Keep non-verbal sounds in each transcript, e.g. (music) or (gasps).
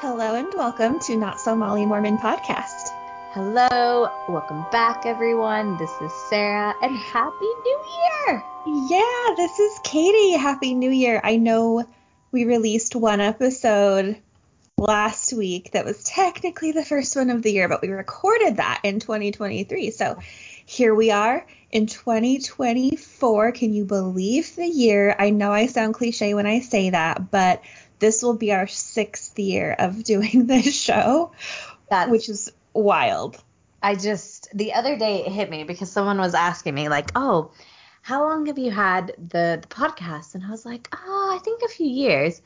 Hello and welcome to Not So Molly Mormon podcast. Hello, welcome back, everyone. This is Sarah, and Happy New Year! Yeah, this is Katie. Happy New Year. I know we released one episode last week that was technically the first one of the year, but we recorded that in 2023. So here we are in 2024. Can you believe the year? I know I sound cliche when I say that, but this will be our sixth year of doing (laughs) this show, That's, which is wild. I just the other day it hit me because someone was asking me like, "Oh, how long have you had the the podcast?" And I was like, "Oh, I think a few years."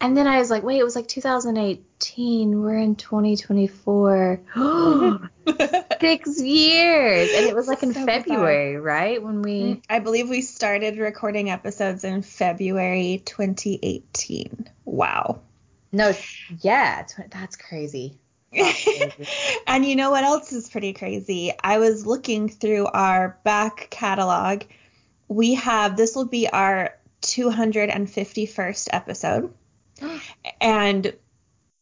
And then I was like, "Wait, it was like 2018. We're in 2024. (gasps) Six years!" And it was like in So February, right? When we mm-hmm. I believe we started recording episodes in February 2018. Wow. no, yeah, that's crazy. That's crazy. (laughs) and you know what else is pretty crazy? I was looking through our back catalog. We have this will be our 251st episode. And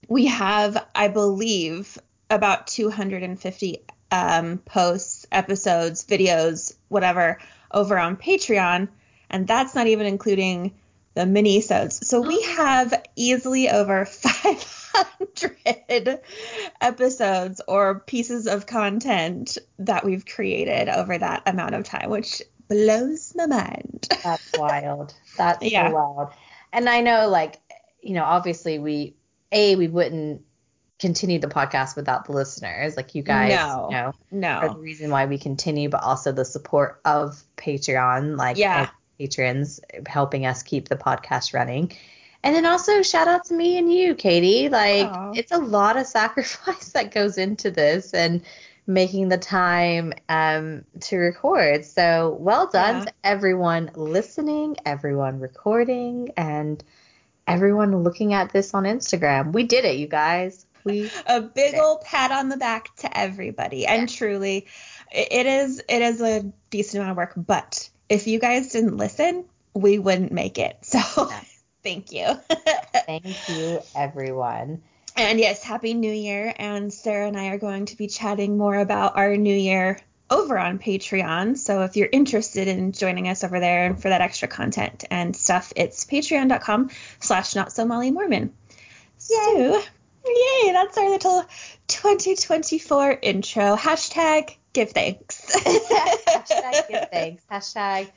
we have, I believe, about 250 um, posts, episodes, videos, whatever, over on Patreon. And that's not even including the mini-sodes. So we have easily over 500 (laughs) episodes or pieces of content that we've created over that amount of time, which blows my mind. That's wild. That's (laughs) Yeah. so wild. And I know, like, you know, obviously we, A, we wouldn't continue the podcast without the listeners. Like, you guys, No. you know, are the reason why we continue, but also the support of Patreon, like, Yeah. patrons helping us keep the podcast running. And then also shout out to me and you, Katie. Like, Aw. it's a lot of (laughs) sacrifice that goes into this and making the time um, to record. So well done Yeah. to everyone listening, everyone recording, and everyone looking at this on Instagram. We did it, you guys. We A big old pat on the back to everybody. And truly, it is it is a decent amount of work, but if you guys didn't listen, we wouldn't make it. (laughs) So Yeah. thank you. (laughs) thank you, everyone. And yes, Happy New Year. And Sarah and I are going to be chatting more about our new year over on Patreon. So if you're interested in joining us over there and for that extra content and stuff, it's patreon.com slash not so Molly Mormon. So, yay, that's our little 2024 intro. Hashtag give thanks. (laughs) Hashtag give thanks. Hashtag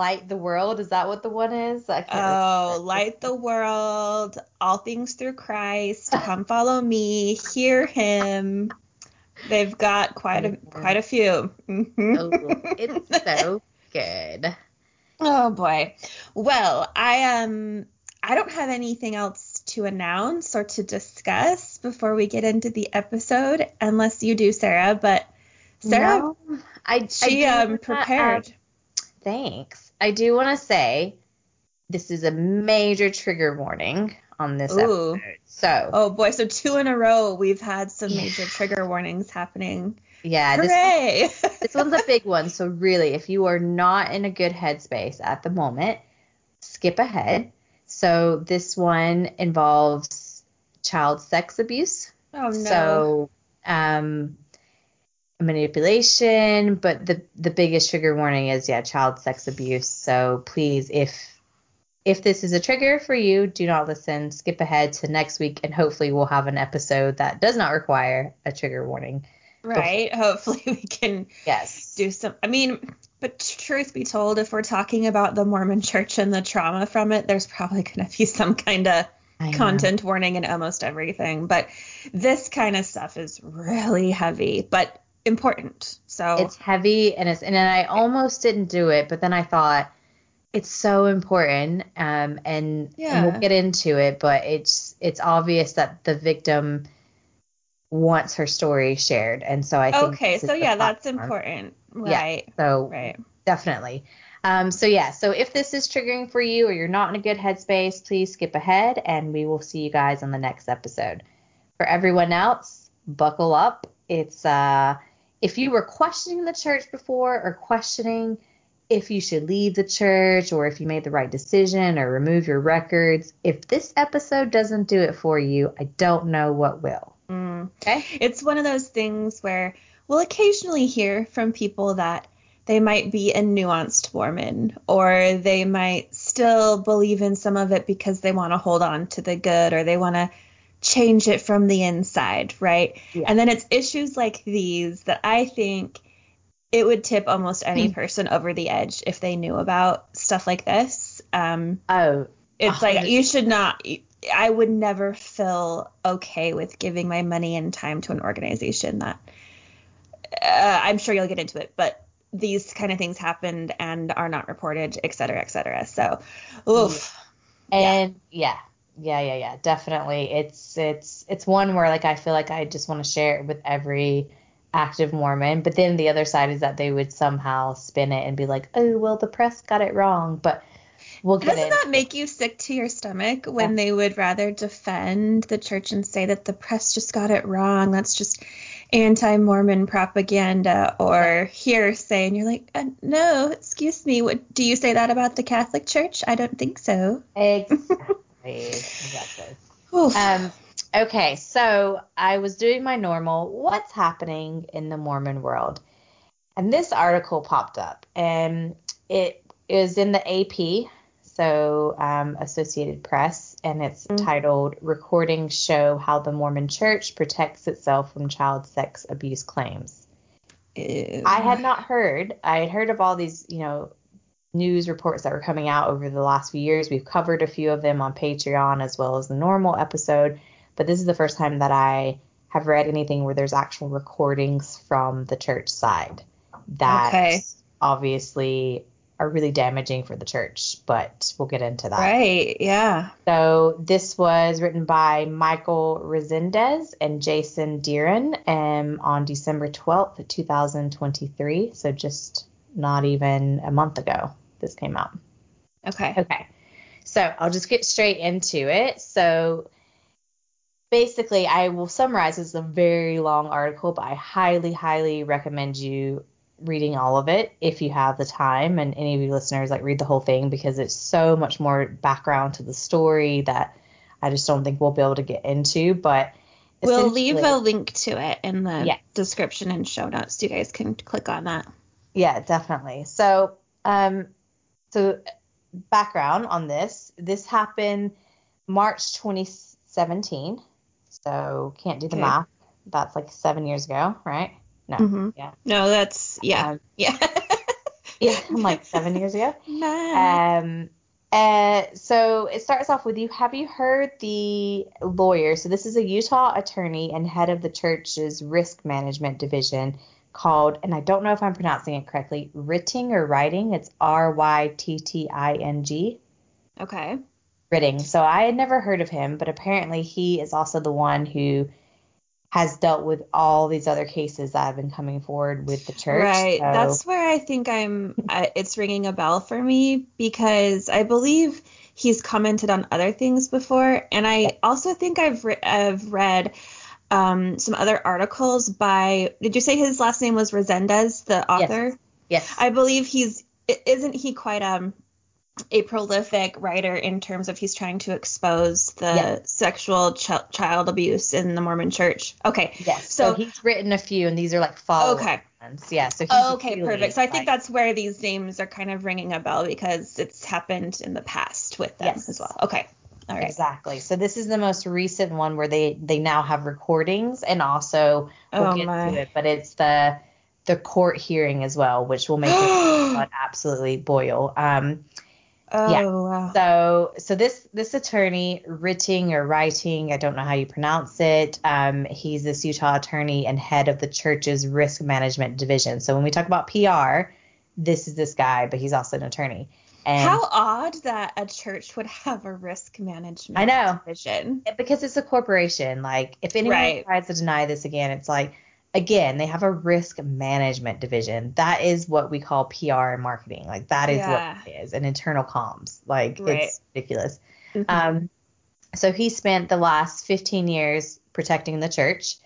light the world. Is that what the one is? I can't Oh, remember. light the world, all things through Christ. (laughs) Come follow me, hear him. They've got quite a quite a few. Mhm. Oh, it's so good. (laughs) Oh boy. Well, I um I don't have anything else to announce or to discuss before we get into the episode, unless you do, Sarah. But Sarah, No, I she I um prepared. thanks. I do want to say this is a major trigger warning on this Ooh. episode. So Oh boy, so two in a row we've had some Yeah. major trigger warnings happening. yeah, this Hooray! (laughs) this one's a big one. So really, if you are not in a good headspace at the moment, skip ahead. So this one involves child sex abuse. oh no. So um manipulation, but the the biggest trigger warning is yeah, child sex abuse. So please if if this is a trigger for you, do not listen. Skip ahead to next week and hopefully we'll have an episode that does not require a trigger warning. right. Hopefully we can Yes. do some I mean, but truth be told, if we're talking about the Mormon church and the trauma from it, there's probably gonna be some kind of content warning in almost everything. But this kind of stuff is really heavy, but important. So It's heavy and it's and then I almost didn't do it, but then I thought it's so important um and, and we'll get into it, but it's it's obvious that the victim wants her story shared and so I think okay, so yeah, that's important. Yeah. Right. So Right. definitely. Um, so yeah, so if this is triggering for you or you're not in a good headspace, please skip ahead and we will see you guys on the next episode. For everyone else, buckle up. It's uh if you were questioning the church before or questioning if you should leave the church or if you made the right decision or remove your records. If this episode doesn't do it for you, I don't know what will. Mm. Okay. It's one of those things where we'll occasionally hear from people that they might be a nuanced Mormon or they might still believe in some of it because they want to hold on to the good or they want to change it from the inside, right? Yeah. And then it's issues like these that I think it would tip almost any hmm. person over the edge if they knew about stuff like this. Um, oh, it's like you should not. I would never feel okay with giving my money and time to an organization that uh, I'm sure you'll get into it, but these kind of things happened and are not reported, et cetera, et cetera. So, oof. And yeah. yeah, yeah, yeah, yeah, definitely. It's it's it's one where like I feel like I just want to share it with every active Mormon. But then the other side is that they would somehow spin it and be like, oh, well, the press got it wrong. But we'll get Doesn't that make you sick to your stomach when yeah. they would rather defend the church and say that the press just got it wrong? That's just anti-Mormon propaganda or hearsay, and you're like, uh, no, excuse me, what do you say that about the Catholic Church? I don't think so. Exactly. exactly. um, Okay, so I was doing my normal what's happening in the Mormon world. And this article popped up, and it is in the AP, so um, Associated Press, and it's mm-hmm. titled Recordings Show How the Mormon Church Protects Itself from Child Sex Abuse Claims. Ew. I had not heard, I had heard of all these, you know, news reports that were coming out over the last few years. We've covered a few of them on Patreon as well as the normal episode but this is the first time that I have read anything where there's actual recordings from the church side that okay. obviously are really damaging for the church, but we'll get into that. Right, yeah. So this was written by Michael Rezendes and Jason Dearen um, on December 12th, 2023. So just not even a month ago this came out. Okay. Okay. So I'll just get straight into it. So basically, I will summarize. It's a very long article, but I highly, highly recommend you reading all of it if you have the time. And any of you listeners, like, read the whole thing because it's so much more background to the story that I just don't think we'll be able to get into. But we'll leave a link to it in the yeah. description and show notes. So you guys can click on that. Yeah, definitely. So, um, so background on this. This happened March 2017. So can't do the okay. math. That's like seven years ago, right? No. Mm-hmm. Yeah. No, that's yeah. Um, yeah. (laughs) yeah, I'm like seven years ago. (laughs) Um. Uh, so it starts off with you. Have you heard the lawyer? So this is a Utah attorney and head of the church's risk management division called, and I don't know if I'm pronouncing it correctly, Rytting or Writing. It's R Y T T I N G. Okay. Rytting. So I had never heard of him, but apparently he is also the one who has dealt with all these other cases that have been coming forward with the church. Right. So. That's where I think I'm. Uh, it's ringing a bell for me because I believe he's commented on other things before, and I also think I've re- I've read um, some other articles by. Did you say his last name was Rezendes, the author? Yes. yes. I believe he's. Isn't he quite um a prolific writer in terms of he's trying to expose the yeah. sexual ch- child abuse in the Mormon Church. Okay. Yes. So, so, he's written a few, and these are like follow. Okay. Ones. Yeah. So okay, really, perfect. So I think that's where these names are kind of ringing a bell because it's happened in the past with them yes. as well. Okay. All right. Exactly. So this is the most recent one where they they now have recordings and also we'll oh get my. to it, but it's the the court hearing as well, which will make it (gasps) absolutely boil. Um, Oh, yeah. Wow. So so this this attorney, Rytting or Writing, I don't know how you pronounce it. Um, he's this Utah attorney and head of the church's risk management division. So when we talk about PR, this is this guy, but he's also an attorney. And How odd that a church would have a risk management I know. division. Because it's a corporation. Like if anyone right. tries to deny this again, it's like again, they have a risk management division. That is what we call PR and marketing. Like that is yeah. what it is, and internal comms. Like right. it's ridiculous. Mm-hmm. Um, so he spent the last 15 years protecting the church.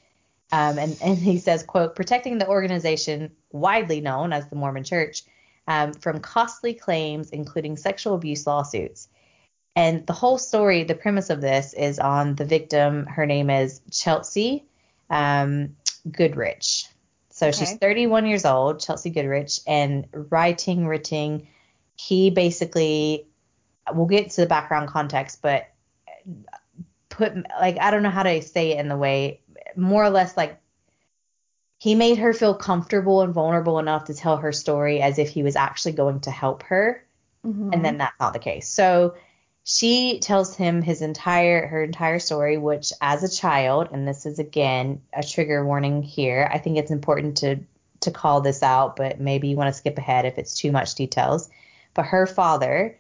Um, and, and he says, quote, protecting the organization widely known as the Mormon Church um, from costly claims, including sexual abuse lawsuits. And the whole story, the premise of this is on the victim. Her name is Chelsea um, Goodrich. So Okay. she's 31 years old, Chelsea Goodrich, and writing, writing. He basically, we'll get to the background context, but put like I don't know how to say it in the way, more or less like he made her feel comfortable and vulnerable enough to tell her story as if he was actually going to help her Mhm. and then that's not the case. So she tells him his entire her entire story, which as a child, and this is again a trigger warning here. I think it's important to to call this out, but maybe you want to skip ahead if it's too much details. But her father,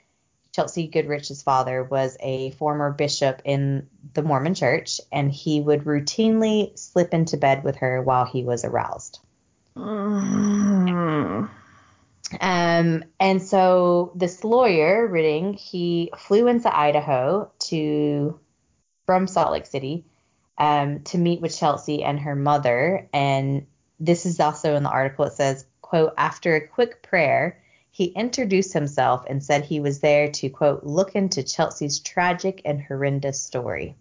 Chelsea Goodrich's father, was a former bishop in the Mormon church, and he would routinely slip into bed with her while he was aroused. Mm. Um, and so this lawyer, Rytting, he flew into Idaho to from Salt Lake City um, to meet with Chelsea and her mother. And this is also in the article. It says, "quote After a quick prayer, he introduced himself and said he was there to quote look into Chelsea's tragic and horrendous story."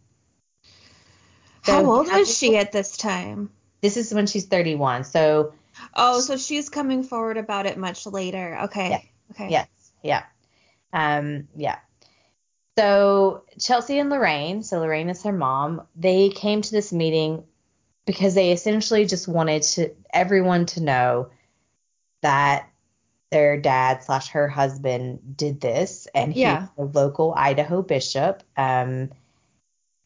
How old was she at this time? This is when she's 31. So Oh, so she's coming forward about it much later. Okay. Yeah. Okay. Yes, yeah. Um, yeah. So Chelsea and Lorraine, so Lorraine is her mom, they came to this meeting because they essentially just wanted to everyone to know that their dad slash her husband did this and he's Yeah. a local Idaho bishop. Um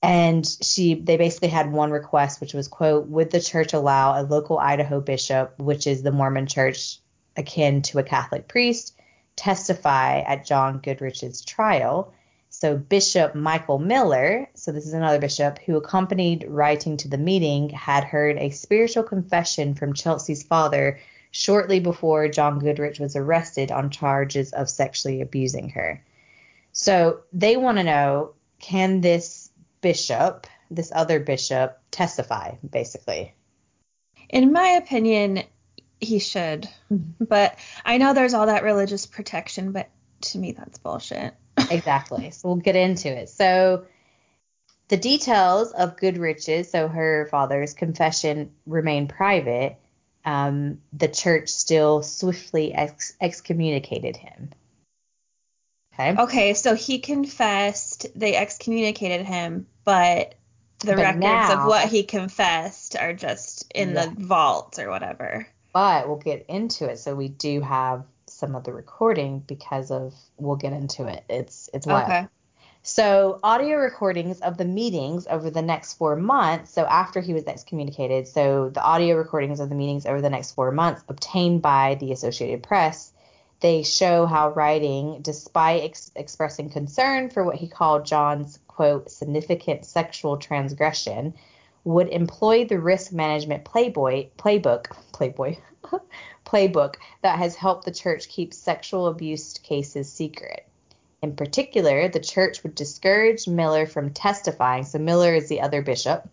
and she they basically had one request which was quote would the church allow a local Idaho bishop which is the Mormon church akin to a Catholic priest testify at John Goodrich's trial? So Bishop Michael Miller so this is another bishop who accompanied writing to the meeting had heard a spiritual confession from Chelsea's father shortly before John Goodrich was arrested on charges of sexually abusing her. So they want to know can this bishop, this other bishop, testify, basically? In my opinion, he should. But I know there's all that religious protection, but to me that's bullshit. (laughs) Exactly. so we'll get into it. So the details of Goodrich's, so her father's confession, remain private. Um, the church still swiftly ex- excommunicated him. Okay. Okay, so he confessed, they excommunicated him, but the But records now- of what he confessed are just in Yeah. the vault or whatever. But we'll get into it. So we do have some of the recording because of we'll get into it. It's it's wild. Okay. So, audio recordings of the meetings over the next four months. So, after he was excommunicated, so the audio recordings of the meetings over the next four months obtained by the Associated Press, they show how writing, despite ex- expressing concern for what he called John's quote significant sexual transgression, would employ the risk management playboy playbook playboy (laughs) playbook that has helped the church keep sexual abuse cases secret. In particular, the church would discourage Miller from testifying. So Miller is the other bishop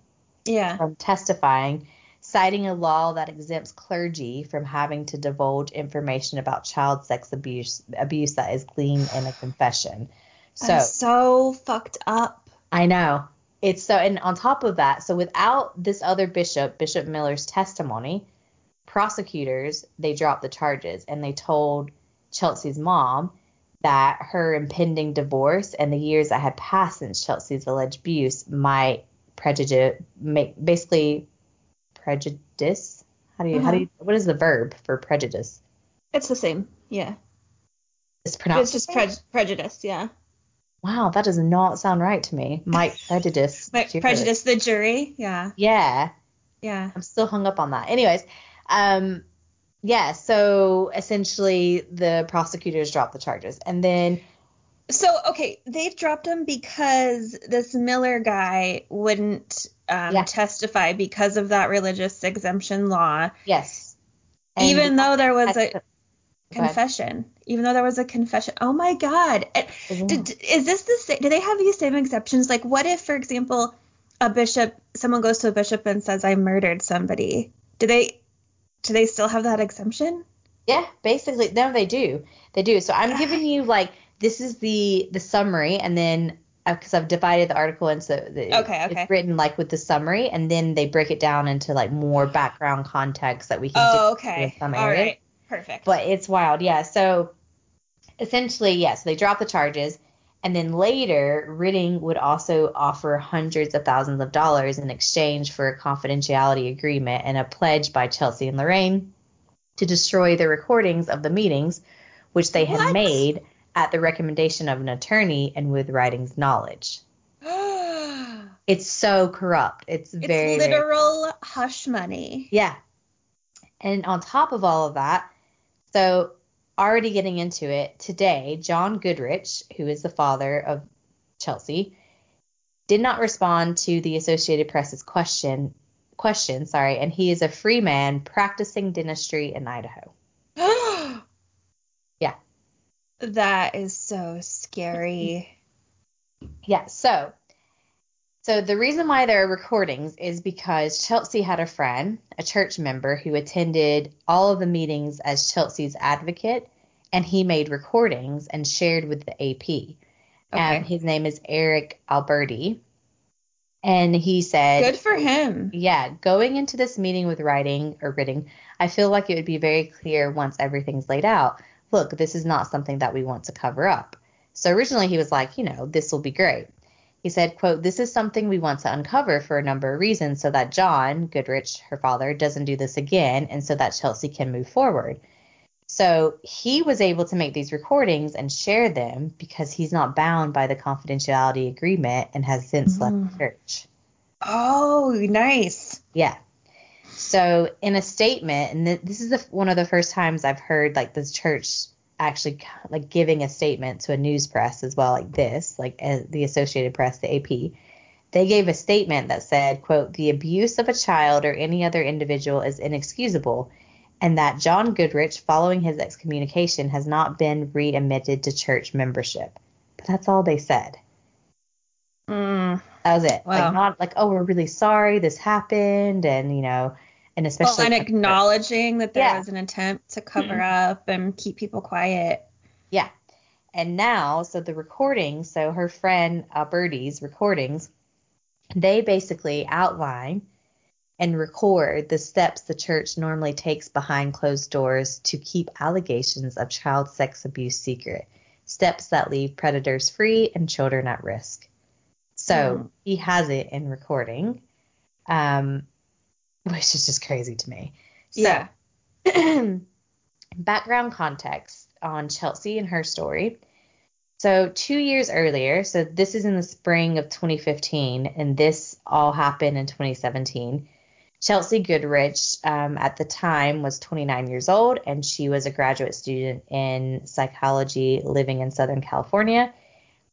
Yeah. from testifying, citing a law that exempts clergy from having to divulge information about child sex abuse abuse that is gleaned in a confession. So so fucked up. I know. It's so, and on top of that, so without this other bishop, Bishop Miller's testimony, prosecutors, they dropped the charges and they told Chelsea's mom that her impending divorce and the years that had passed since Chelsea's alleged abuse might prejudice, make, basically prejudice. How do you, how do you, what is the verb for prejudice? It's the same. Yeah. It's pronounced. It's just pre- prejudice. Yeah. wow, that does not sound right to me. Might (laughs) prejudice. Like jurors. prejudice the jury. Yeah. Yeah. Yeah. I'm still hung up on that. Anyways, um, yeah, so essentially the prosecutors dropped the charges. And then, So okay, they've dropped him because this Miller guy wouldn't um, Yeah. testify because of that religious exemption law, yes. And even though there was a confession. Even though there was a confession. Oh my God! Yeah. Did, is this the same? Do they have these same exceptions? Like, what if, for example, a bishop, someone goes to a bishop and says, "I murdered somebody"? Do they, do they still have that exemption? Yeah, basically, no, they do. They do. So I'm giving you like this is the the summary, and then Uh, because I've divided the article into the, Okay, okay. it's written like with the summary, and then they break it down into like more background context that we can Oh, do okay. some All areas. right. Perfect. But it's wild, yeah. So essentially, yes, they drop the charges, and then later, Rytting would also offer hundreds of thousands of dollars in exchange for a confidentiality agreement and a pledge by Chelsea and Lorraine to destroy the recordings of the meetings, which they had What? made at the recommendation of an attorney and with Writing's knowledge. (gasps) It's so corrupt. It's it's very very literal hush money. yeah. And on top of all of that, so already getting into it, today, John Goodrich, who is the father of Chelsea, did not respond to the Associated Press's question question, sorry, and he is a free man practicing dentistry in Idaho. Yeah. That is so scary. (laughs) Yeah, so so the reason why there are recordings is because Chelsea had a friend, a church member who attended all of the meetings as Chelsea's advocate, and he made recordings and shared with the AP. Okay. Um, his name is Eric Alberti, and he said, Good for him. Yeah, going into this meeting with writing or writing, I feel like it would be very clear once everything's laid out. Look, this is not something that we want to cover up. So originally he was like, you know, this will be great. He said, quote, this is something we want to uncover for a number of reasons so that John, Goodrich, her father, doesn't do this again and so that Chelsea can move forward. So he was able to make these recordings and share them because he's not bound by the confidentiality agreement and has since left Mm. the church. Oh, nice. Yeah. So in a statement, and th- this is the, one of the first times I've heard like the church actually like giving a statement to a news press as well, like this, like uh, the Associated Press, the AP. They gave a statement that said, "quote The abuse of a child or any other individual is inexcusable." And that John Goodrich, following his excommunication, has not been readmitted to church membership. But that's all they said. Mm. That was it. Wow. Like not like, oh, we're really sorry this happened, and you know, and Well, and acknowledging that there Yeah. was an attempt to cover up and keep people quiet. yeah. And now, so the recordings, so her friend Alberti's recordings, they basically outline and record the steps the church normally takes behind closed doors to keep allegations of child sex abuse secret. Steps that leave predators free and children at risk. So Hmm. he has it in recording, um, (laughs) which is just crazy to me. So, Yeah. (clears throat) background context on Chelsea and her story. So, two years earlier, so this is in the spring of 2015, and this all happened in 2017. Chelsea Goodrich, um, at the time, was 29 years old, and she was a graduate student in psychology living in Southern California.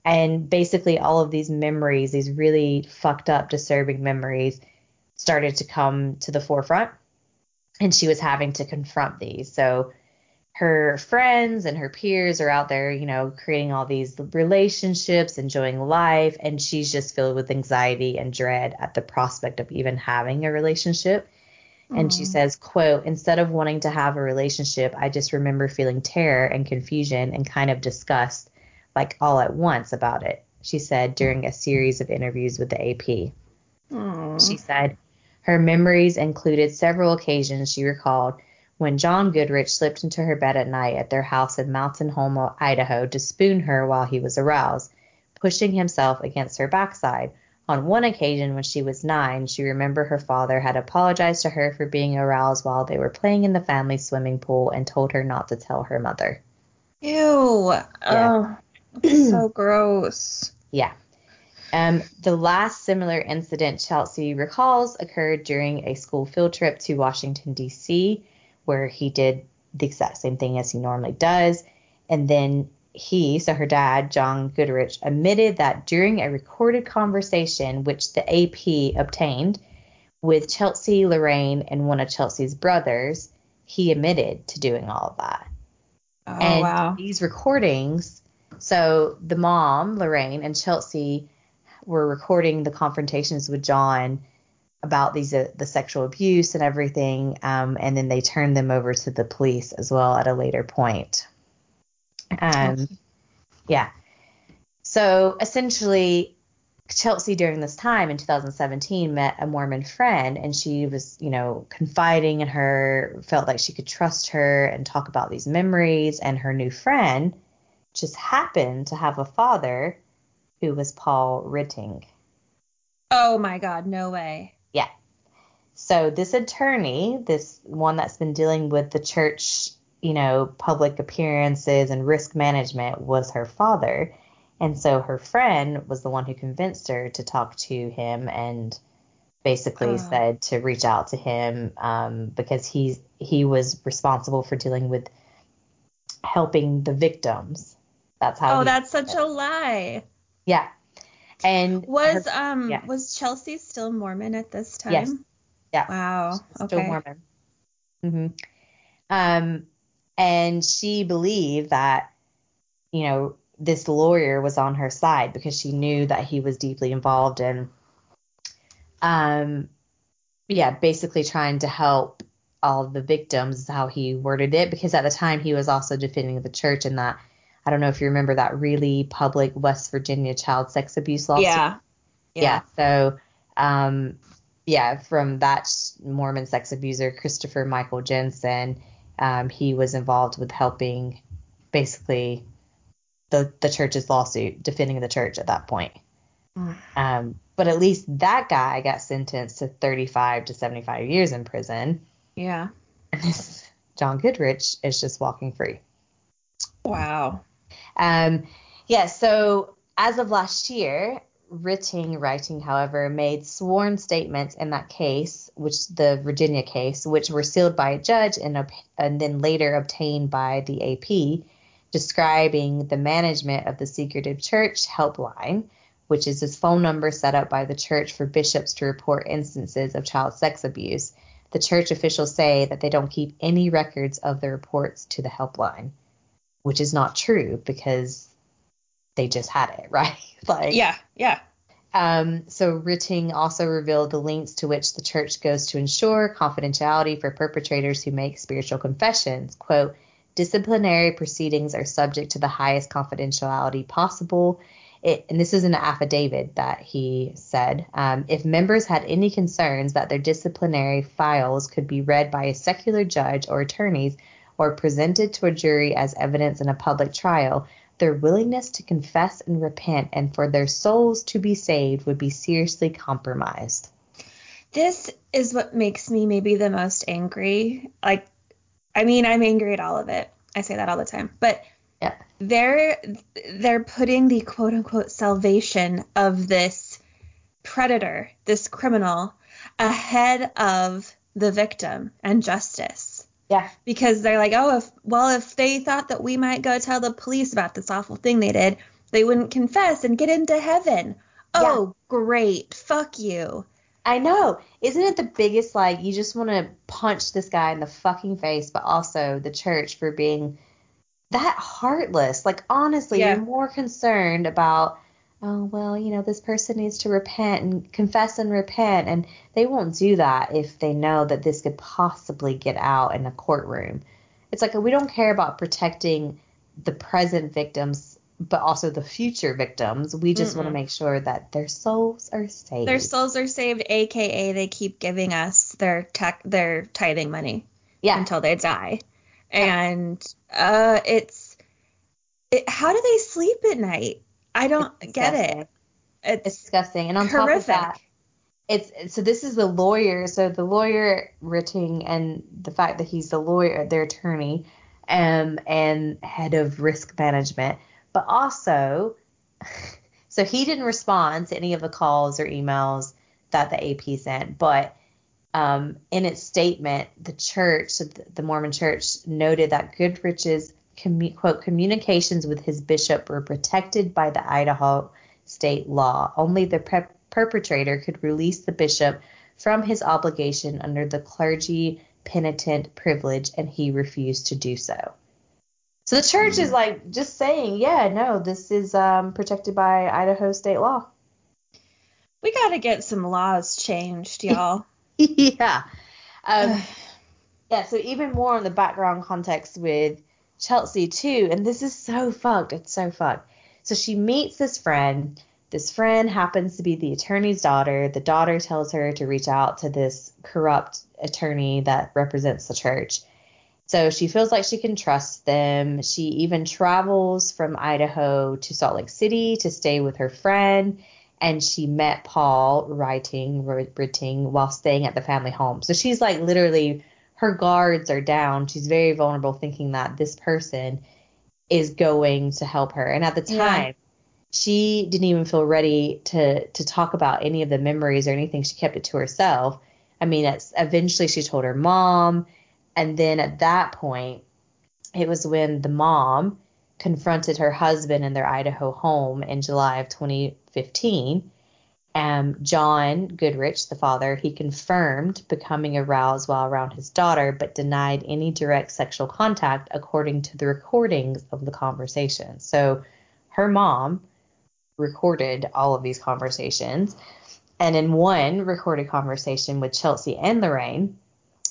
And basically, all of these memories, these really fucked up, disturbing memories, started to come to the forefront. And she was having to confront these. So, her friends and her peers are out there, you know, creating all these relationships, enjoying life, and she's just filled with anxiety and dread at the prospect of even having a relationship. And she Mm. says, quote, instead of wanting to have a relationship, I just remember feeling terror and confusion and kind of disgust, like all at once about it, she said during a series of interviews with the AP. Mm. She said her memories included several occasions she recalled when John Goodrich slipped into her bed at night at their house in Mountain Home, Idaho, to spoon her while he was aroused, pushing himself against her backside. On one occasion, when she was nine, she remembered her father had apologized to her for being aroused while they were playing in the family swimming pool and told her not to tell her mother. Ew. Oh, (clears throat) so gross. Yeah. Um, the last similar incident Chelsea recalls occurred during a school field trip to Washington, D.C., where he did the exact same thing as he normally does. And then he, so her dad, John Goodrich, admitted that during a recorded conversation, which the AP obtained with Chelsea, Lorraine, and one of Chelsea's brothers, he admitted to doing all of that. Oh, and wow. these recordings, so the mom, Lorraine, and Chelsea were recording the confrontations with John about these uh, the sexual abuse and everything, um, and then they turned them over to the police as well at a later point. Um, yeah. So essentially, Chelsea during this time in 2017 met a Mormon friend, and she was, you know, confiding in her, felt like she could trust her and talk about these memories. And her new friend just happened to have a father who was Paul Rytting. Oh my God, no way. Yeah. So this attorney, this one that's been dealing with the church, you know, public appearances and risk management, was her father. And so her friend was the one who convinced her to talk to him and basically Oh. said to reach out to him um, because he's he was responsible for dealing with helping the victims. That's how. Oh, that's such a lie. Yeah. And Was her- um yeah. was Chelsea still Mormon at this time? Yes. yeah. Wow. still Okay. Mormon. hmm Um, and she believed that, you know, this lawyer was on her side because she knew that he was deeply involved in, um, yeah, basically trying to help all the victims, is how he worded it, because at the time he was also defending the church and that. I don't know if you remember that really public West Virginia child sex abuse lawsuit Yeah. yeah. So, um, yeah, from that Mormon sex abuser, Christopher Michael Jensen, um, he was involved with helping basically the, the church's lawsuit, defending the church at that point. Mm. Um, but at least that guy got sentenced to 35 to 75 years in prison. Yeah. (laughs) John Goodrich is just walking free. Wow. Um, yeah, so as of last year, Rytting Writing, however, made sworn statements in that case, which the Virginia case, which were sealed by a judge and, and then later obtained by the AP, describing the management of the Secretive Church helpline, which is this phone number set up by the church for bishops to report instances of child sex abuse. The church officials say that they don't keep any records of the reports to the helpline which is not true because they just had it, (laughs) right? like, Yeah. Yeah. Um, so Rytting also revealed the lengths to which the church goes to ensure confidentiality for perpetrators who make spiritual confessions. Quote, disciplinary proceedings are subject to the highest confidentiality possible. It, and this is an affidavit that he said. Um, if members had any concerns that their disciplinary files could be read by a secular judge or attorneys or presented to a jury as evidence in a public trial, their willingness to confess and repent and for their souls to be saved would be seriously compromised. This is what makes me maybe the most angry. Like, I mean, I'm angry at all of it. I say that all the time. But Yeah. they're they're putting the quote unquote salvation of this predator, this criminal, ahead of the victim and justice. Yeah. Because they're like, oh, if well, if they thought that we might go tell the police about this awful thing they did, they wouldn't confess and get into heaven. Oh, great. Fuck you. I know. Isn't it the biggest like you just want to punch this guy in the fucking face, but also the church for being that heartless? Like honestly, Yeah. you're more concerned about oh well, you know, this person needs to repent and confess and repent and they won't do that if they know that this could possibly get out in a courtroom. It's like we don't care about protecting the present victims but also the future victims. We just want to make sure that their souls are saved. Their souls are saved, aka they keep giving us their tech, their tithing money yeah. until they die, and uh, it's it, how do they sleep at night? I don't It's get disgusting. it. It's, disgusting. And on top of horrific. that, it's so this is the lawyer. So the lawyer Rytting and the fact that he's the lawyer, their attorney, um, and head of risk management, but also, (laughs) so he didn't respond to any of the calls or emails that the AP sent, but. Um, in its statement, the church, the Mormon church, noted that Goodrich's commu- quote communications with his bishop were protected by the Idaho state law. Only the per- perpetrator could release the bishop from his obligation under the clergy penitent privilege, and he refused to do so. So the church is like just saying, yeah, no, this is um, protected by Idaho state law. We got to get some laws changed, (laughs) y'all. yeah. Um, (sighs) yeah, so even more on the background context with Chelsea too, and this is so fucked. It's so fucked. So she meets this friend. This friend happens to be the attorney's daughter. The daughter tells her to reach out to this corrupt attorney that represents the church. So she feels like she can trust them. She even travels from Idaho to Salt Lake City to stay with her friend. And she met Paul writing, writing while staying at the family home. So she's like literally, her guards are down. She's very vulnerable, thinking that this person is going to help her. And at the time, yeah. she didn't even feel ready to to talk about any of the memories or anything. She kept it to herself. I mean, eventually she told her mom and then at that point, it was when the mom confronted her husband in their Idaho home in July of 2015. Um, John Goodrich, the father, he confirmed becoming aroused while around his daughter, but denied any direct sexual contact according to the recordings of the conversation. So her mom recorded all of these conversations. And in one recorded conversation with Chelsea and Lorraine,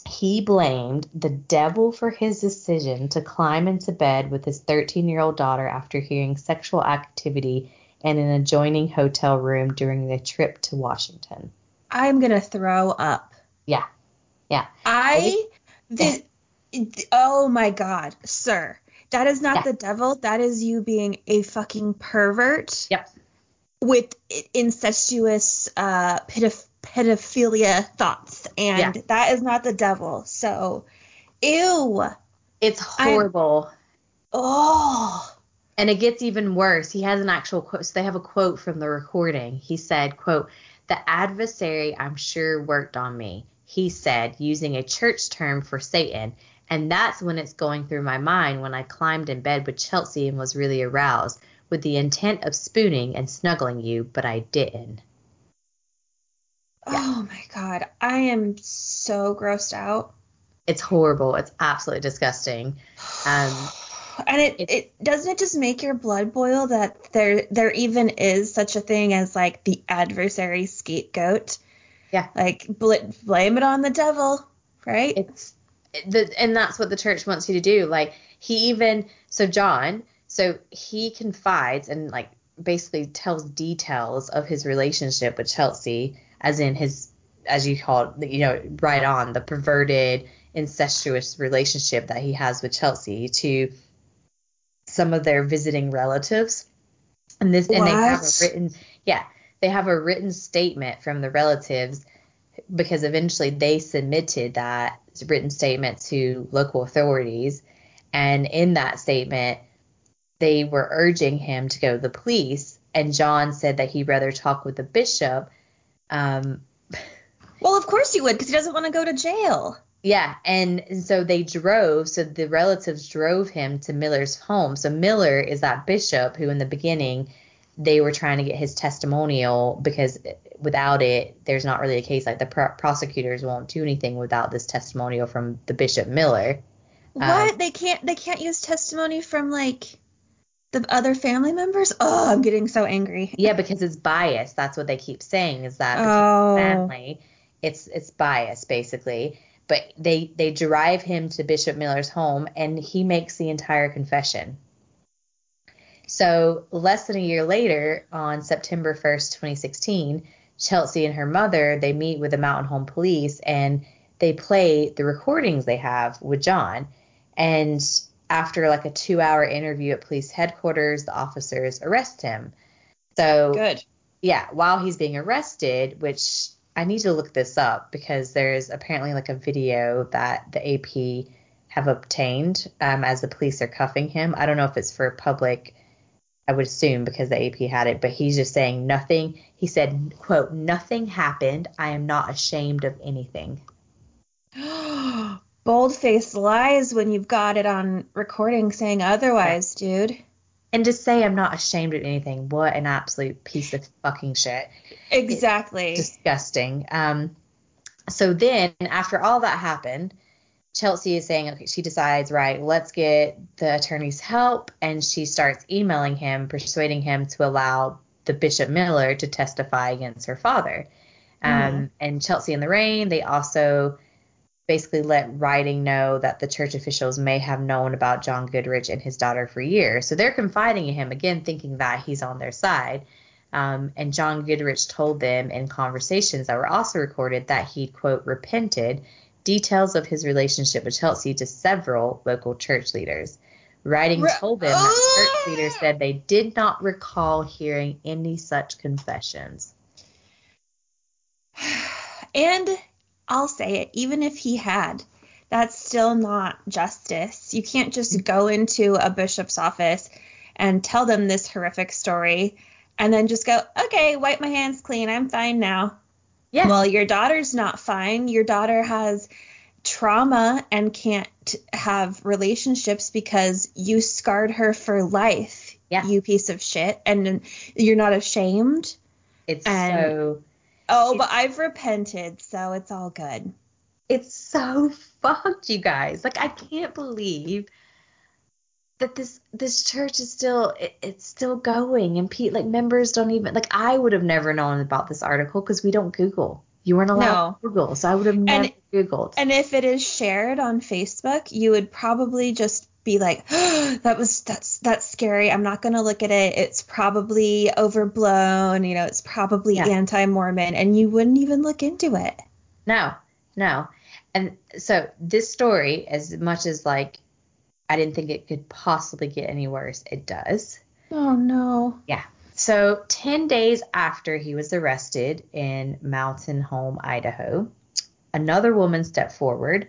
he blamed the devil for his decision to climb into bed with his 13 year old daughter after hearing sexual activity in an adjoining hotel room during the trip to Washington. I'm going to throw up. Yeah. Yeah. I. The, oh my God, sir. That is not yeah. the devil. That is you being a fucking pervert. Yep. With incestuous, uh, pedoph- pedophilia thoughts, and yeah. that is not the devil. So, ew. It's horrible. I'm, oh. And it gets even worse. He has an actual quote. So they have a quote from the recording. He said, "quote The adversary, I'm sure, worked on me." He said, using a church term for Satan. And that's when it's going through my mind when I climbed in bed with Chelsea and was really aroused with the intent of spooning and snuggling you, but I didn't. Oh my god, I am so grossed out. It's horrible. It's absolutely disgusting. Um, (sighs) (sighs) (sighs) and it, it, it doesn't it just make your blood boil that there there even is such a thing as like the adversary scapegoat. Yeah. Like bl- blame it on the devil, right? It's the and that's what the church wants you to do. Like he even so John, so he confides and like basically tells details of his relationship with Chelsea as in his as you call it, you know, right on the perverted, incestuous relationship that he has with Chelsea to some of their visiting relatives. And this what? and they have a written yeah, they have a written statement from the relatives because eventually they submitted that written statement to local authorities and in that statement they were urging him to go to the police and John said that he'd rather talk with the bishop um, well, of course he would, because he doesn't want to go to jail. Yeah, and, and so they drove. So the relatives drove him to Miller's home. So Miller is that bishop who, in the beginning, they were trying to get his testimonial because without it, there's not really a case. Like the prosecutors won't do anything without this testimonial from the Bishop Miller. What? Um, they can't. They can't use testimony from like the other family members? Oh, I'm getting so angry. Yeah, because it's biased. That's what they keep saying is that oh. family, it's it's biased basically. But they they drive him to Bishop Miller's home and he makes the entire confession. So less than a year later, on September 1st, 2016, Chelsea and her mother they meet with the Mountain Home Police and they play the recordings they have with John. And after like a two hour interview at police headquarters, the officers arrest him. So good. Yeah, while he's being arrested, which I need to look this up because there's apparently like a video that the AP have obtained um, as the police are cuffing him. I don't know if it's for public. I would assume because the AP had it, but he's just saying nothing. He said, "quote Nothing happened. I am not ashamed of anything." (gasps) bold faced lies when you've got it on recording saying otherwise, dude. And just say I'm not ashamed of anything. What an absolute piece of fucking shit. Exactly. It's disgusting. Um, so then after all that happened, Chelsea is saying, okay, she decides, right, let's get the attorney's help. And she starts emailing him, persuading him to allow the Bishop Miller to testify against her father. Um, Mhm. And Chelsea and Lorraine, they also basically let writing know that the church officials may have known about John Goodrich and his daughter for years. So they're confiding in him again, thinking that he's on their side. Um, and John Goodrich told them in conversations that were also recorded that he, quote, repented details of his relationship with Chelsea to several local church leaders. Writing Re- told them that church leaders said they did not recall hearing any such confessions. (sighs) And I'll say it, even if he had, that's still not justice. You can't just go into a bishop's office and tell them this horrific story and then just go, okay, wipe my hands clean. I'm fine now. Yeah. Well, your daughter's not fine. Your daughter has trauma and can't have relationships because you scarred her for life. Yeah. You piece of shit. And you're not ashamed. It's And- so Oh, but I've repented, so it's all good. it's so (laughs) fucked, you guys. Like I can't believe that this this church is still it, it's still going and Pete like members don't even like I would have never known about this article because we don't Google. You weren't allowed No. to Google, so I would have never Googled. And if it is shared on Facebook, you would probably just be like, (gasps) that was that's that's scary. I'm not gonna look at it. It's probably overblown. You know, it's probably Yeah. anti-Mormon, and you wouldn't even look into it. No, no. And so this story, as much as like I didn't think it could possibly get any worse, it does. Oh no. Yeah. So, 10 days after he was arrested in Mountain Home, Idaho, another woman stepped forward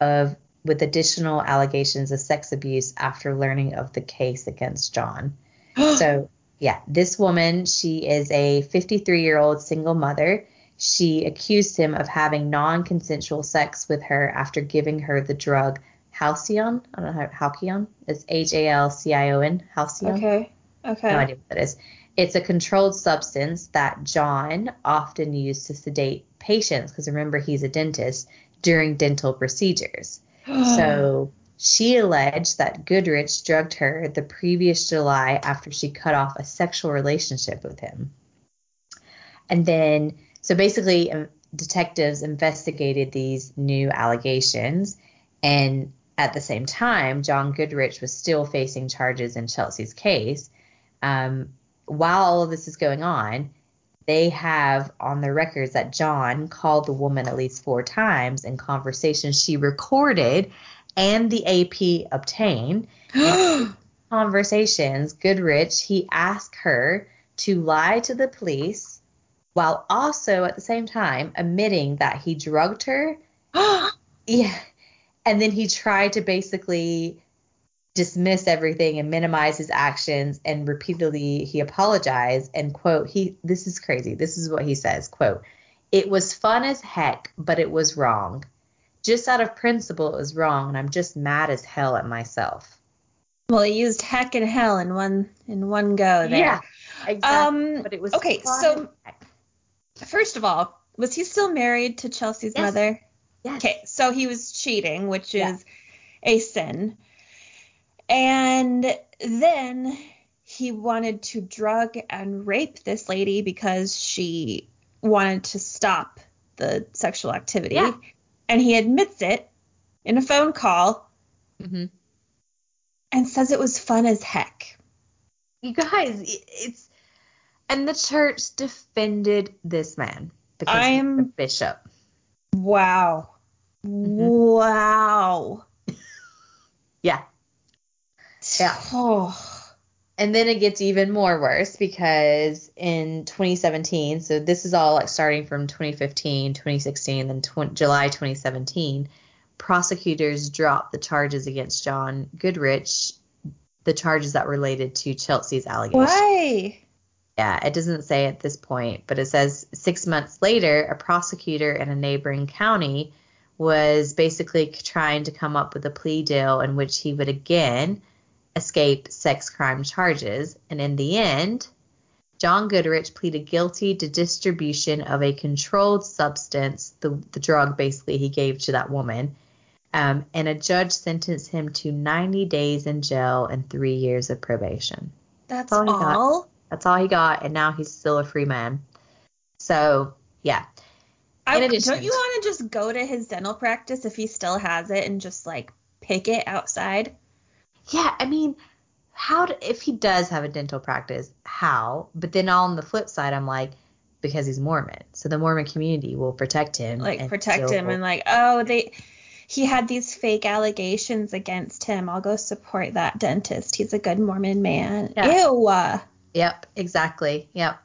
of with additional allegations of sex abuse after learning of the case against John. (gasps) So, yeah, this woman, she is a 53-year-old single mother. She accused him of having non-consensual sex with her after giving her the drug Halcion. I don't know how Halcion. It's H A L C I O N. Halcion. okay. Okay. No idea what that is. It's a controlled substance that John often used to sedate patients because remember he's a dentist during dental procedures. So (sighs) she alleged that Goodrich drugged her the previous July after she cut off a sexual relationship with him. And then, so basically, um, detectives investigated these new allegations. And at the same time, John Goodrich was still facing charges in Chelsea's case. Um, while all of this is going on, they have on their records that John called the woman at least four times in conversations she recorded and the AP obtained. (gasps) Conversations, Goodrich, he asked her to lie to the police while also at the same time admitting that he drugged her. (gasps) Yeah. And then he tried to basically dismiss everything and minimize his actions and repeatedly he apologized and quote he this is crazy this is what he says quote it was fun as heck but it was wrong just out of principle it was wrong and i'm just mad as hell at myself well, he used heck and hell in one in one go there. Yeah, exactly Um, but it was okay, so- First of all, was he still married to Chelsea's Yes. mother? yes Okay, so he was cheating, which Yeah. is a sin. And then he wanted to drug and rape this lady because she wanted to stop the sexual activity. Yeah. And he admits it in a phone call hmm and says it was fun as heck. you guys it's and the church defended this man because I he's the bishop Wow. Wow. (laughs) yeah Yeah. Oh. And then it gets even more worse because in 2017, so this is all like starting from 2015, 2016, then tw- July 2017, prosecutors dropped the charges against John Goodrich, the charges that related to Chelsea's allegations. Why? Yeah, it doesn't say at this point, but it says six months later, a prosecutor in a neighboring county was basically trying to come up with a plea deal in which he would again escape sex crime charges. And in the end, John Goodrich pleaded guilty to distribution of a controlled substance, the, the drug basically he gave to that woman. Um, and a judge sentenced him to 90 days in jail and three years of probation. That's all he got. all? That's all he got, and now he's still a free man. So yeah. I, don't you want to just go to his dental practice if he still has it and just like pick it outside? Yeah, I mean, how do, if he does have a dental practice, how? But then on the flip side, I'm like, because he's Mormon, so the Mormon community will protect him, Like protect him and like, oh, they he had these fake allegations against him. I'll go support that dentist. He's a good Mormon man. Yeah. Ew. Yep, exactly. Yep.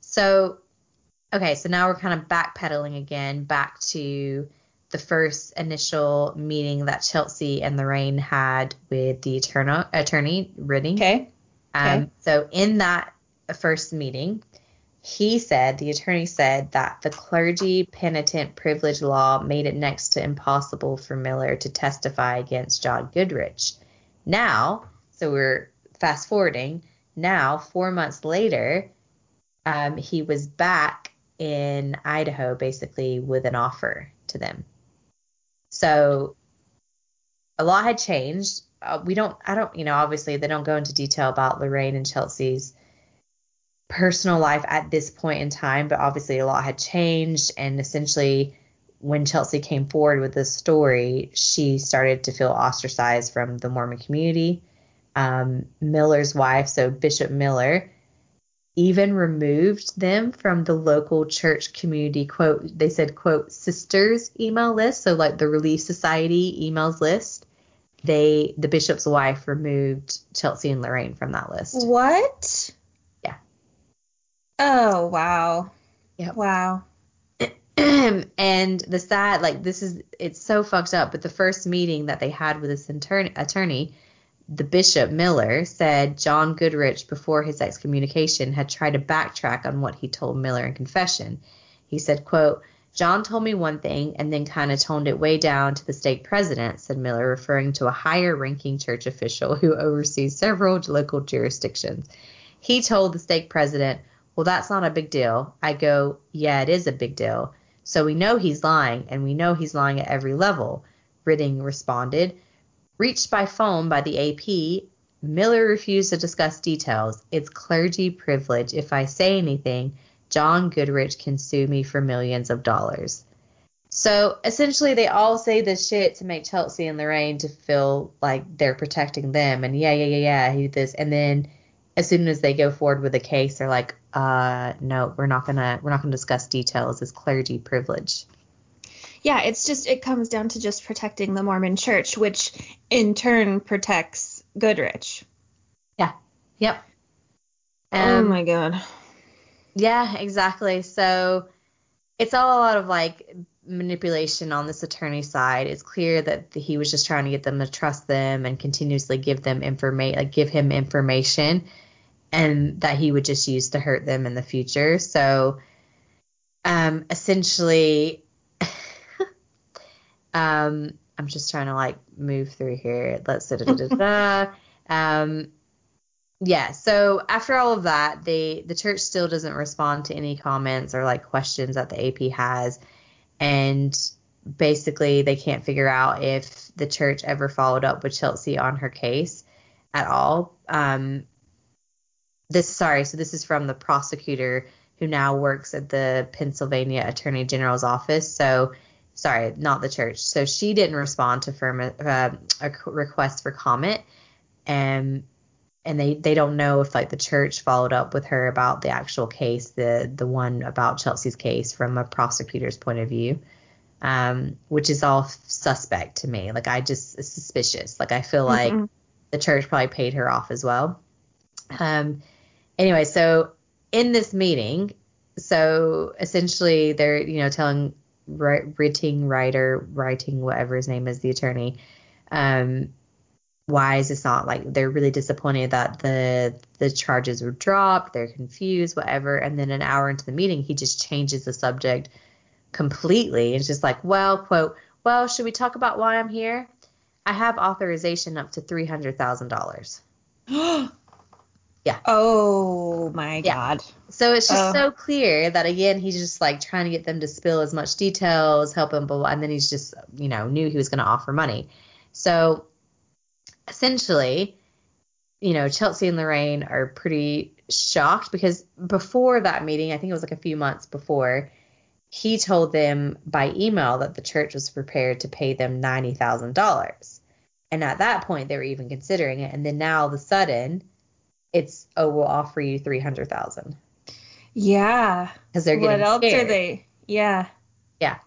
So, okay, so now we're kind of backpedaling again back to the first initial meeting that Chelsea and Lorraine had with the attorney, attorney Rytting. Okay. Um, Okay. so in that first meeting, he said, the attorney said that the clergy penitent privilege law made it next to impossible for Miller to testify against John Goodrich. Now, so we're fast forwarding, now, four months later, um, he was back in Idaho basically with an offer to them. So a lot had changed. Uh, we don't, I don't, you know, obviously they don't go into detail about Lorraine and Chelsea's personal life at this point in time, but obviously a lot had changed. And essentially, when Chelsea came forward with this story, she started to feel ostracized from the Mormon community. Um, Miller's wife, so Bishop Miller, even removed them from the local church community quote they said quote sisters email list so like the relief society emails list they the bishop's wife removed chelsea and lorraine from that list What? Yeah. Oh wow. yeah Wow. (clears throat) and the sad like this is it's so fucked up but the first meeting that they had with this attorney, attorney the bishop miller said john goodrich before his excommunication had tried to backtrack on what he told miller in confession he said quote john told me one thing and then kind of toned it way down to the stake president said miller referring to a higher ranking church official who oversees several local jurisdictions he told the stake president well that's not a big deal i go yeah it is a big deal so we know he's lying, and we know he's lying at every level. Rytting responded. Reached by phone by the AP, Miller refused to discuss details. It's clergy privilege. If I say anything, John Goodrich can sue me for millions of dollars. So essentially, they all say this shit to make Chelsea and Lorraine to feel like they're protecting them, and yeah, yeah, yeah, yeah, he did this, and then as soon as they go forward with a case, they're like, uh, no, we're not gonna, we're not gonna discuss details. It's clergy privilege. Yeah, it's just it comes down to just protecting the Mormon church, which in turn protects Goodrich. Yeah. Yep. oh Um, my god. Yeah, exactly. So it's all a lot of like manipulation on this attorney side. It's clear that he was just trying to get them to trust them and continuously give them information, like give him information, and that he would just use to hurt them in the future. So, um, essentially, um, I'm just trying to like move through here. Let's da da da da. (laughs) Um, yeah so after all of that the the church still doesn't respond to any comments or like questions that the ap has and basically they can't figure out if the church ever followed up with chelsea on her case at all um this sorry so this is from the prosecutor who now works at the pennsylvania attorney general's office so sorry not the church. So she didn't respond to firm uh, a request for comment. And and they they don't know if like the church followed up with her about the actual case the the one about Chelsea's case from a prosecutor's point of view um which is all suspect to me. Like I just it's suspicious. Like I feel like Mhm. the church probably paid her off as well. Um anyway so in this meeting so essentially they're you know telling Ri- Rytting writer writing whatever his name is the attorney um why is this not like they're really disappointed that the the charges were dropped they're confused whatever and then an hour into the meeting he just changes the subject completely. It's just like well quote well should we talk about why i'm here? I have authorization up to $300000 (gasps) (gasps) (gasps) Yeah. Oh my Yeah. god. so it's just Oh. so clear that again he's just like trying to get them to spill as much details help him blah, blah, and then he's just you know knew he was going to offer money so essentially you know chelsea and lorraine are pretty shocked because before that meeting, I think it was like a few months before, he told them by email that the church was prepared to pay them $90,000. And at that point, they were even considering it. And then now, all of a sudden, it's, oh, we'll offer you 300000 Yeah. Because they're getting What else scared. are they? Yeah. Yeah.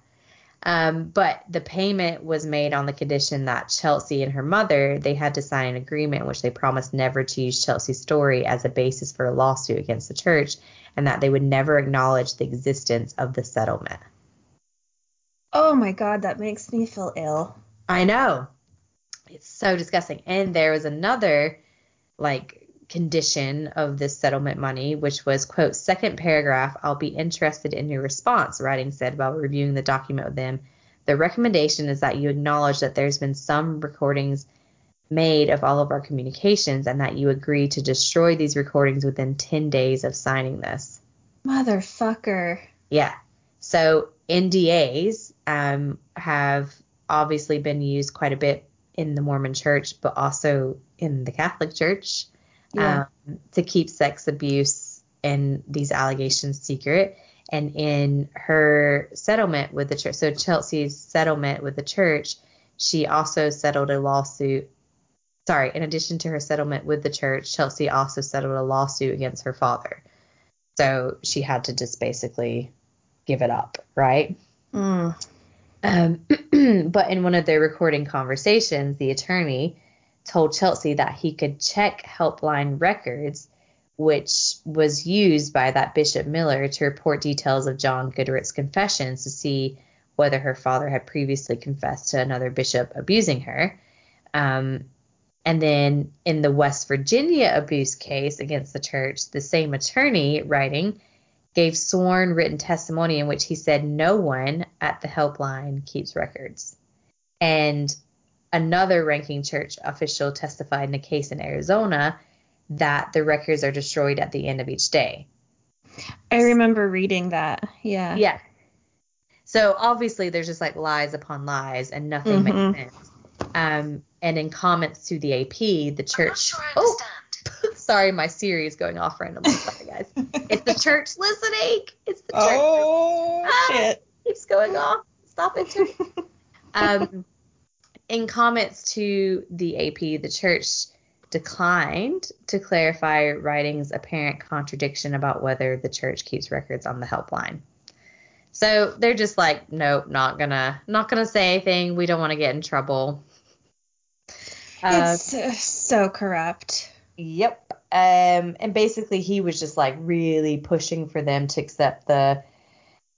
Um, but the payment was made on the condition that Chelsea and her mother they had to sign an agreement in which they promised never to use Chelsea's story as a basis for a lawsuit against the church, and that they would never acknowledge the existence of the settlement. Oh my god, that makes me feel ill. I know. It's so disgusting. And there was another like condition of this settlement money, which was quote, second paragraph, I'll be interested in your response, Rytting said while reviewing the document with them. The recommendation is that you acknowledge that there's been some recordings made of all of our communications and that you agree to destroy these recordings within 10 days of signing this. Motherfucker. Yeah. So NDAs um, have obviously been used quite a bit in the Mormon church, but also in the Catholic church Yeah. um, to keep sex abuse and these allegations secret. And in her settlement with the church, so Chelsea's settlement with the church, she also settled a lawsuit. Sorry, in addition to her settlement with the church, Chelsea also settled a lawsuit against her father. So she had to just basically give it up, right? Mm. Um, (clears throat) but in one of their recording conversations, the attorney told Chelsea that he could check helpline records, which was used by that Bishop Miller to report details of John Goodrich's confessions to see whether her father had previously confessed to another bishop abusing her. Um, and then in the West Virginia abuse case against the church, the same attorney Rytting gave sworn written testimony in which he said no one at the helpline keeps records. And another ranking church official testified in a case in Arizona that the records are destroyed at the end of each day. I remember reading that. Yeah. Yeah. So obviously there's just like lies upon lies and nothing Mhm. makes sense. Um, and in comments to the AP, the church. sure I oh, (laughs) sorry, my Siri is going off randomly. Sorry, guys. it's the church listening. It's the church. Oh Ah. shit. keeps going off. Stop it. (laughs) Um, in comments to the AP, the church declined to clarify Rytting's apparent contradiction about whether the church keeps records on the helpline. So they're just like, nope, not gonna, not gonna say anything. We don't want to get in trouble. Uh, it's uh, so corrupt. Yep. Um, and basically he was just like really pushing for them to accept the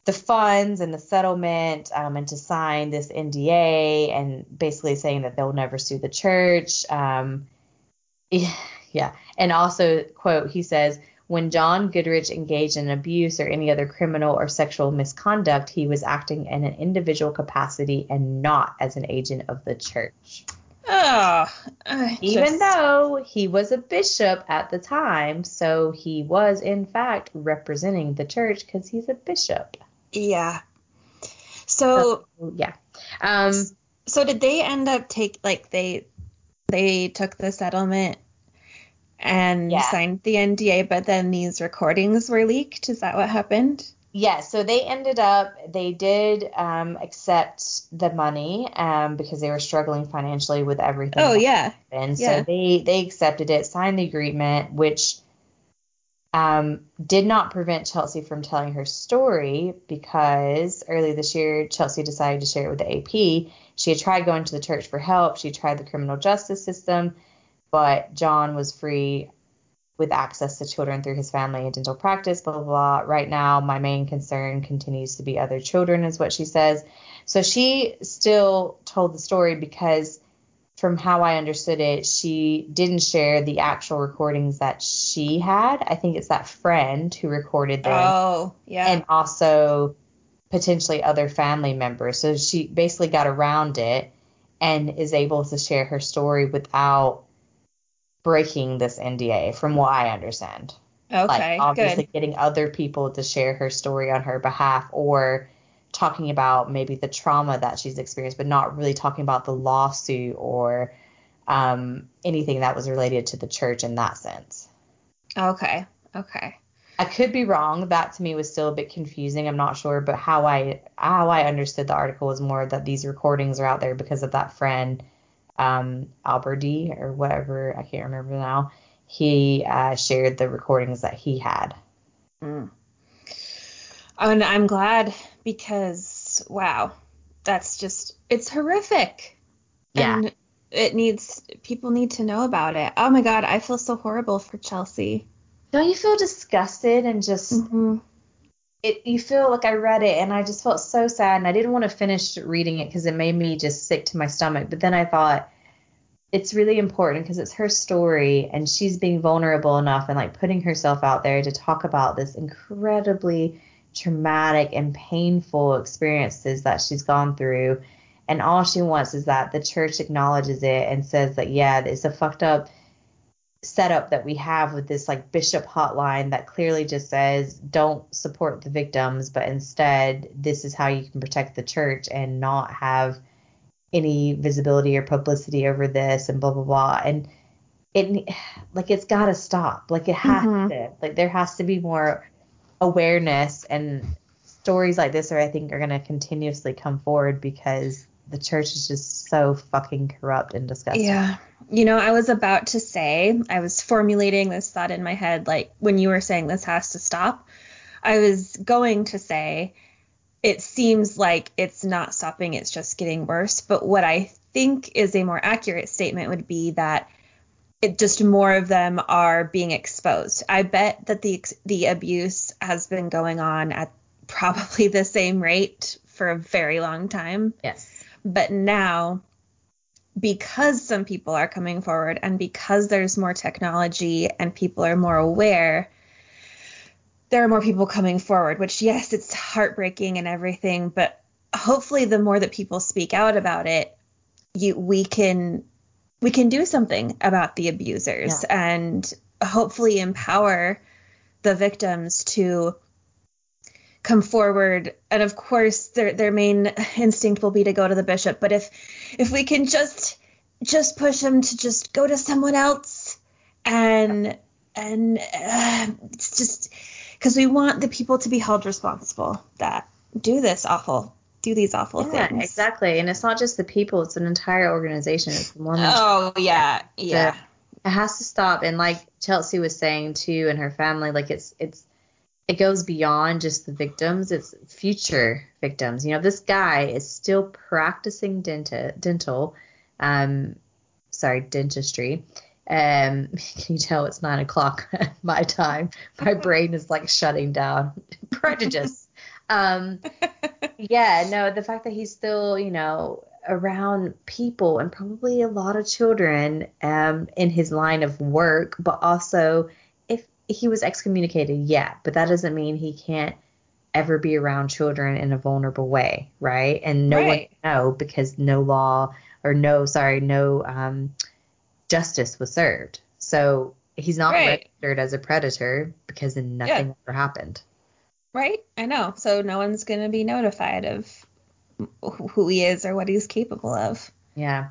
the funds and the settlement um, and to sign this NDA and basically saying that they'll never sue the church. Um, (laughs) yeah. And also, quote, he says, when John Goodrich engaged in abuse or any other criminal or sexual misconduct, he was acting in an individual capacity and not as an agent of the church Oh, I even just- though he was a bishop at the time, so he was in fact representing the church because he's a bishop. Yeah. So Yeah. Um, so did they end up take like they they took the settlement and Yeah. signed the NDA, but then these recordings were leaked? Is that what happened? yeah. So they ended up, they did um, accept the money um, because they were struggling financially with everything. Oh yeah. And Yeah. So they they accepted it, signed the agreement, which um, did not prevent Chelsea from telling her story because early this year Chelsea decided to share it with the AP. She had tried going to the church for help. She tried the criminal justice system, but John was free with access to children through his family and dental practice, blah, blah, blah. Right now, my main concern continues to be other children, is what she says. So she still told the story because, from how I understood it, she didn't share the actual recordings that she had. I think it's that friend who recorded them Oh yeah. and also potentially other family members. So she basically got around it and is able to share her story without breaking this NDA, from what I understand. okay. like obviously good. getting other people to share her story on her behalf or talking about maybe the trauma that she's experienced, but not really talking about the lawsuit or um, anything that was related to the church in that sense. Okay. Okay. I could be wrong. That to me was still a bit confusing. I'm not sure, but how I how I understood the article was more that these recordings are out there because of that friend, um, Alberti or whatever I can't remember now. He uh, shared the recordings that he had. Mm. And I'm glad because wow, that's just it's horrific. Yeah. And it needs people need to know about it. Oh my god, I feel so horrible for Chelsea. Don't you feel disgusted and just Mm-hmm. it you feel like I read it and I just felt so sad and I didn't want to finish reading it because it made me just sick to my stomach. But then I thought it's really important because it's her story and she's being vulnerable enough and like putting herself out there to talk about this incredibly traumatic and painful experiences that she's gone through. And all she wants is that the church acknowledges it and says that, yeah, it's a fucked up setup that we have with this like bishop hotline that clearly just says don't support the victims, but instead this is how you can protect the church and not have any visibility or publicity over this and blah blah blah. And it like it's got to stop. Like it has Mhm. to. Like there has to be more awareness and stories like this are I think are going to continuously come forward because the church is just so fucking corrupt and disgusting. Yeah. You know, I was about to say, I was formulating this thought in my head, like when you were saying this has to stop, I was going to say, it seems like it's not stopping, it's just getting worse. But what I think is a more accurate statement would be that it just more of them are being exposed. I bet that the the abuse has been going on at probably the same rate for a very long time. Yes. But now, because some people are coming forward and because there's more technology and people are more aware, there are more people coming forward, which, yes, it's heartbreaking and everything, but hopefully the more that people speak out about it, you we can we can do something about the abusers and hopefully empower the victims to come forward. And of course their their main instinct will be to go to the bishop. But if if we can just just push them to just go to someone else and and uh, it's just because we want the people to be held responsible that do this awful do these awful Yeah, things exactly. And it's not just the people; it's an entire organization. It's the Mormon. oh yeah yeah it has to stop. And like Chelsea was saying too, and her family, like it's it's it goes beyond just the victims; it's future victims. You know, this guy is still practicing dental dental, um, sorry, dentistry. Um, (laughs) can you tell it's nine o'clock (laughs) my time? My (laughs) brain is like shutting down. Prejudice. Um, yeah, no, the fact that he's still, you know, around people and probably a lot of children um, in his line of work, but also if he was excommunicated, yeah, but that doesn't mean he can't ever be around children in a vulnerable way, right? And no Right. one know because no law or no, sorry, no um, justice was served. So he's not Right. registered as a predator because then nothing Yeah. ever happened. Right i know so no one's going to be notified of who he is or what he's capable of Yeah.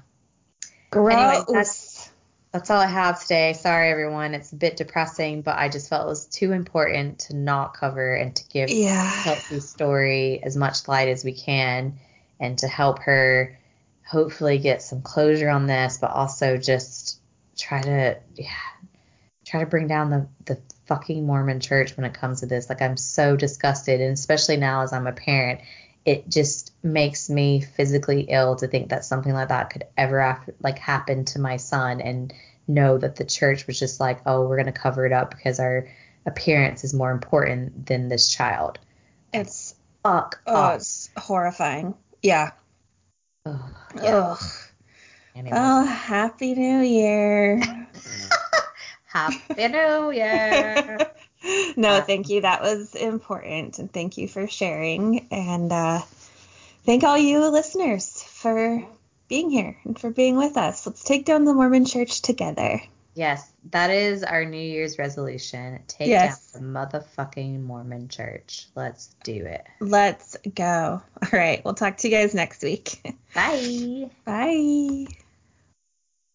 gross Anyway, that's- That's all I have today. Sorry, everyone. It's a bit depressing, but I just felt it was too important to not cover and to give yeah Chelsea's story as much light as we can and to help her hopefully get some closure on this, but also just try to, yeah, try to bring down the, the fucking Mormon church when it comes to this. Like, I'm so disgusted, and especially now as I'm a parent, it just makes me physically ill to think that something like that could ever af- like happen to my son and know that the church was just like, oh, we're gonna cover it up because our appearance is more important than this child. it's Fuck oh it's horrifying yeah Ugh, yeah. Ugh. Anyway. oh happy new year (laughs) Happy (laughs) no thank you that was important and thank you for sharing and uh thank all you listeners for being here and for being with us let's take down the mormon church together yes, that is our New Year's resolution. Take Yes. down the motherfucking Mormon church. Let's do it. let's go all right we'll talk to you guys next week Bye. (laughs) bye